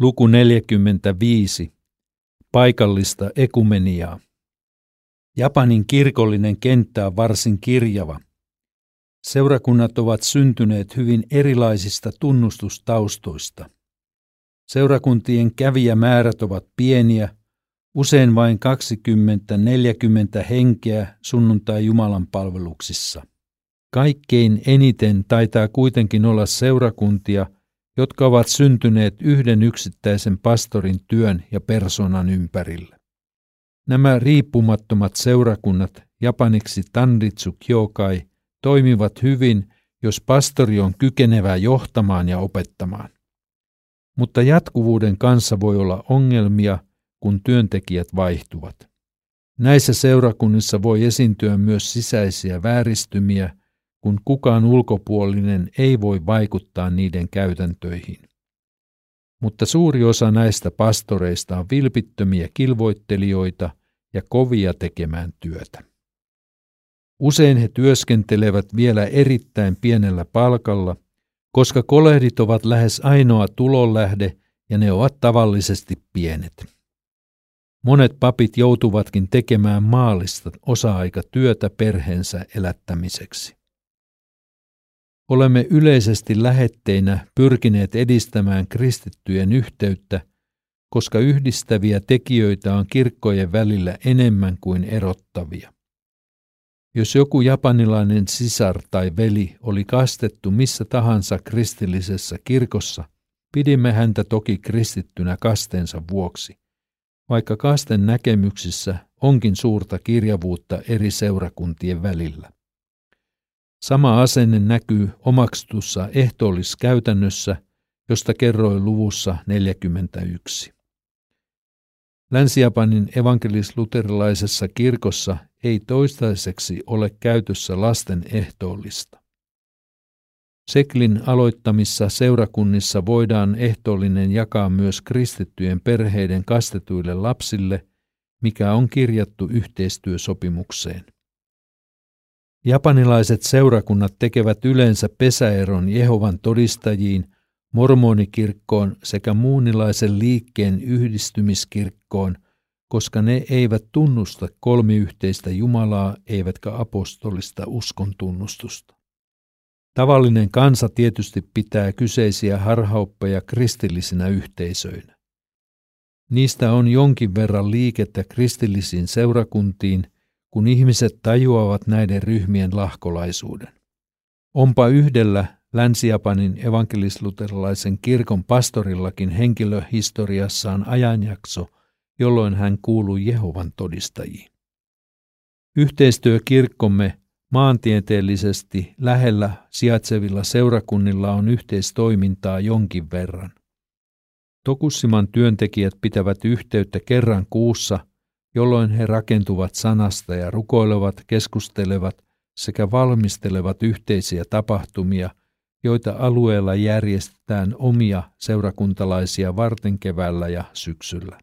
Luku 45. Paikallista ekumeniaa. Japanin kirkollinen kenttä on varsin kirjava. Seurakunnat ovat syntyneet hyvin erilaisista tunnustustaustoista. Seurakuntien kävijämäärät ovat pieniä, usein vain 20-40 henkeä sunnuntai Jumalan palveluksissa. Kaikkein eniten taitaa kuitenkin olla seurakuntia – jotka ovat syntyneet yhden yksittäisen pastorin työn ja persoonan ympärillä. Nämä riippumattomat seurakunnat, japaniksi Tanditsu Kyokai, toimivat hyvin, jos pastori on kykenevä johtamaan ja opettamaan. Mutta jatkuvuuden kanssa voi olla ongelmia, kun työntekijät vaihtuvat. Näissä seurakunnissa voi esiintyä myös sisäisiä vääristymiä kun kukaan ulkopuolinen ei voi vaikuttaa niiden käytäntöihin. Mutta suuri osa näistä pastoreista on vilpittömiä kilvoittelijoita ja kovia tekemään työtä. Usein he työskentelevät vielä erittäin pienellä palkalla, koska kolehdit ovat lähes ainoa tulonlähde ja ne ovat tavallisesti pienet. Monet papit joutuvatkin tekemään maallista osa-aikatyötä perheensä elättämiseksi. Olemme yleisesti lähetteinä pyrkineet edistämään kristittyjen yhteyttä, koska yhdistäviä tekijöitä on kirkkojen välillä enemmän kuin erottavia. Jos joku japanilainen sisar tai veli oli kastettu missä tahansa kristillisessä kirkossa, pidimme häntä toki kristittynä kastensa vuoksi, vaikka kasten näkemyksissä onkin suurta kirjavuutta eri seurakuntien välillä. Sama asenne näkyy omaksutussa ehtoolliskäytännössä, josta kerroin luvussa 41. Länsi-Japanin evankelis-luterilaisessa kirkossa ei toistaiseksi ole käytössä lasten ehtoollista. Seklin aloittamissa seurakunnissa voidaan ehtoollinen jakaa myös kristittyjen perheiden kastetuille lapsille, mikä on kirjattu yhteistyösopimukseen. Japanilaiset seurakunnat tekevät yleensä pesäeron Jehovan todistajiin, mormonikirkkoon sekä muunilaisen liikkeen yhdistymiskirkkoon, koska ne eivät tunnusta kolmiyhteistä Jumalaa eivätkä apostolista uskon tunnustusta. Tavallinen kansa tietysti pitää kyseisiä harhauppeja kristillisinä yhteisöinä. Niistä on jonkin verran liikettä kristillisiin seurakuntiin – kun ihmiset tajuavat näiden ryhmien lahkolaisuuden. Onpa yhdellä Länsi-Japanin evankelisluterilaisen kirkon pastorillakin henkilöhistoriassaan ajanjakso, jolloin hän kuului Jehovan todistajiin. Yhteistyö kirkkomme maantieteellisesti lähellä sijaitsevilla seurakunnilla on yhteistoimintaa jonkin verran. Tokussiman työntekijät pitävät yhteyttä kerran kuussa – jolloin he rakentuvat sanasta ja rukoilevat, keskustelevat sekä valmistelevat yhteisiä tapahtumia, joita alueella järjestetään omia seurakuntalaisia varten keväällä ja syksyllä.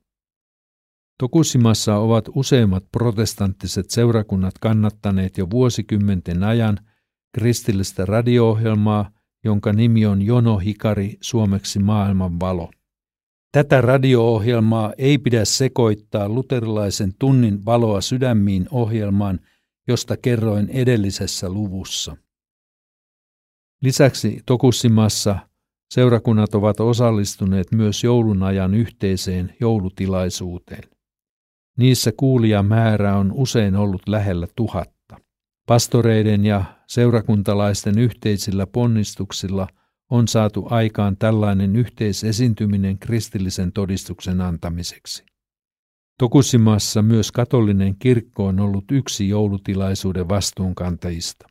Tokusimassa ovat useimmat protestanttiset seurakunnat kannattaneet jo vuosikymmenten ajan kristillistä radio-ohjelmaa, jonka nimi on Jono Hikari suomeksi maailman valo. Tätä radio-ohjelmaa ei pidä sekoittaa luterilaisen tunnin valoa sydämiin ohjelmaan, josta kerroin edellisessä luvussa. Lisäksi Tokussimassa seurakunnat ovat osallistuneet myös joulun ajan yhteiseen joulutilaisuuteen. Niissä kuulijamäärä on usein ollut lähellä tuhatta. Pastoreiden ja seurakuntalaisten yhteisillä ponnistuksilla – on saatu aikaan tällainen yhteisesiintyminen kristillisen todistuksen antamiseksi. Tokusimassa myös katolinen kirkko on ollut yksi joulutilaisuuden vastuunkantajista.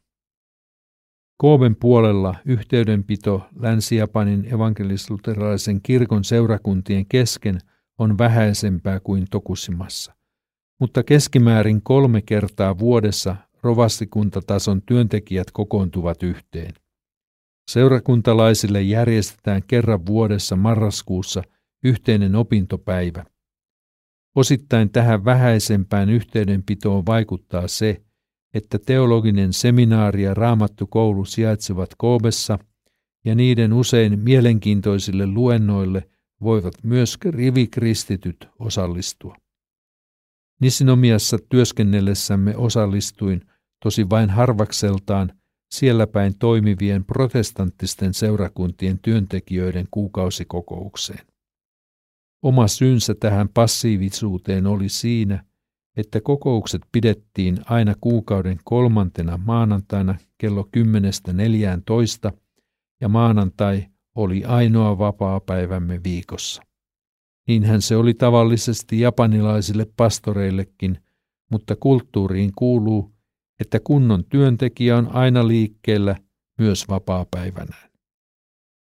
Kooben puolella yhteydenpito Länsi-Japanin evankelis-luterilaisen kirkon seurakuntien kesken on vähäisempää kuin Tokusimassa, mutta keskimäärin kolme kertaa vuodessa rovastikuntatason työntekijät kokoontuvat yhteen. Seurakuntalaisille järjestetään kerran vuodessa marraskuussa yhteinen opintopäivä. Osittain tähän vähäisempään yhteydenpitoon vaikuttaa se, että teologinen seminaari ja raamattukoulu sijaitsevat Koobessa ja niiden usein mielenkiintoisille luennoille voivat myös rivikristityt osallistua. Nisinomiassa työskennellessämme osallistuin, tosi vain harvakseltaan, siellä päin toimivien protestanttisten seurakuntien työntekijöiden kuukausikokoukseen. Oma syynsä tähän passiivisuuteen oli siinä, että kokoukset pidettiin aina kuukauden kolmantena maanantaina kello 10.14 ja maanantai oli ainoa vapaa-päivämme viikossa. Niinhän se oli tavallisesti japanilaisille pastoreillekin, mutta kulttuuriin kuuluu, että kunnon työntekijä on aina liikkeellä myös vapaa-päivänään.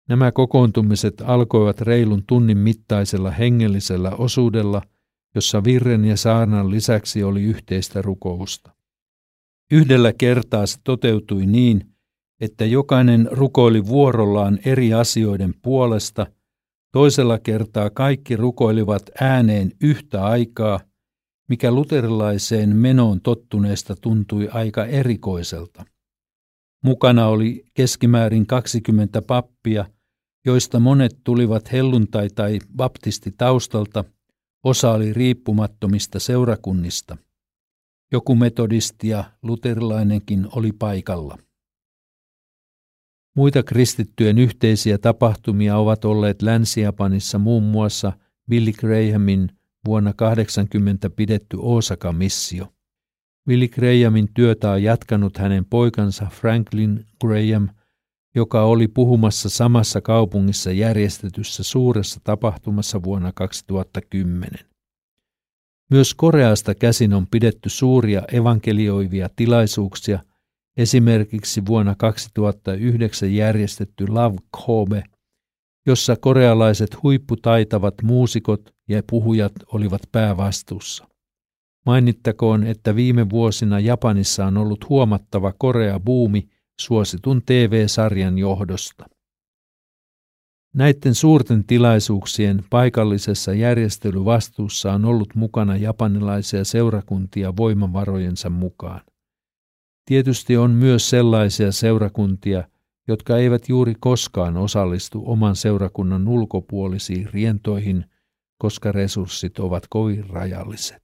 Nämä kokoontumiset alkoivat reilun tunnin mittaisella hengellisellä osuudella, jossa virren ja saarnan lisäksi oli yhteistä rukousta. Yhdellä kertaa se toteutui niin, että jokainen rukoili vuorollaan eri asioiden puolesta, toisella kertaa kaikki rukoilivat ääneen yhtä aikaa, mikä luterilaiseen menoon tottuneesta tuntui aika erikoiselta. Mukana oli keskimäärin 20 pappia, joista monet tulivat helluntai- tai baptistitaustalta, osa oli riippumattomista seurakunnista. Joku metodisti ja luterilainenkin oli paikalla. Muita kristittyjen yhteisiä tapahtumia ovat olleet Länsi-Japanissa muun muassa Billy Grahamin vuonna 80 pidetty Osaka-missio. Billy Grahamin työtä on jatkanut hänen poikansa Franklin Graham, joka oli puhumassa samassa kaupungissa järjestetyssä suuressa tapahtumassa vuonna 2010. Myös Koreasta käsin on pidetty suuria evankelioivia tilaisuuksia – esimerkiksi vuonna 2009 järjestetty Love Kobe, jossa korealaiset huipputaitavat muusikot ja puhujat olivat päävastuussa. Mainittakoon, että viime vuosina Japanissa on ollut huomattava Korea-buumi suositun TV-sarjan johdosta. Näiden suurten tilaisuuksien paikallisessa järjestelyvastuussa on ollut mukana japanilaisia seurakuntia voimavarojensa mukaan. Tietysti on myös sellaisia seurakuntia, jotka eivät juuri koskaan osallistu oman seurakunnan ulkopuolisiin rientoihin, koska resurssit ovat kovin rajalliset.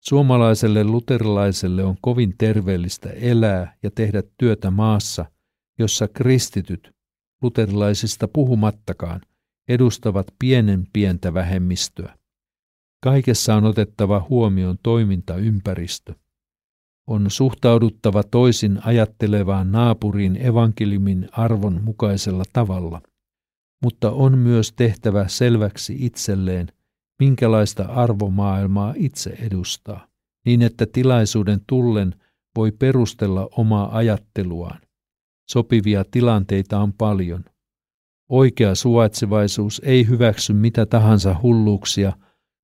Suomalaiselle luterilaiselle on kovin terveellistä elää ja tehdä työtä maassa, jossa kristityt, luterilaisista puhumattakaan, edustavat pienen pientä vähemmistöä. Kaikessa on otettava huomioon toimintaympäristö on suhtauduttava toisin ajattelevaan naapuriin evankeliumin arvon mukaisella tavalla, mutta on myös tehtävä selväksi itselleen, minkälaista arvomaailmaa itse edustaa, niin että tilaisuuden tullen voi perustella omaa ajatteluaan. Sopivia tilanteita on paljon. Oikea suvaitsevaisuus ei hyväksy mitä tahansa hulluuksia,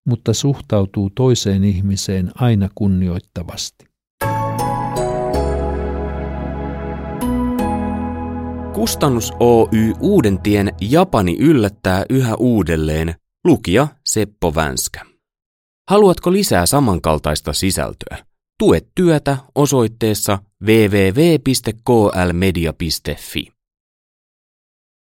mutta suhtautuu toiseen ihmiseen aina kunnioittavasti. Kustannus Oy Uudentien Japani yllättää yhä uudelleen, lukija Seppo Vänskä. Haluatko lisää samankaltaista sisältöä? Tue työtä osoitteessa www.klmedia.fi.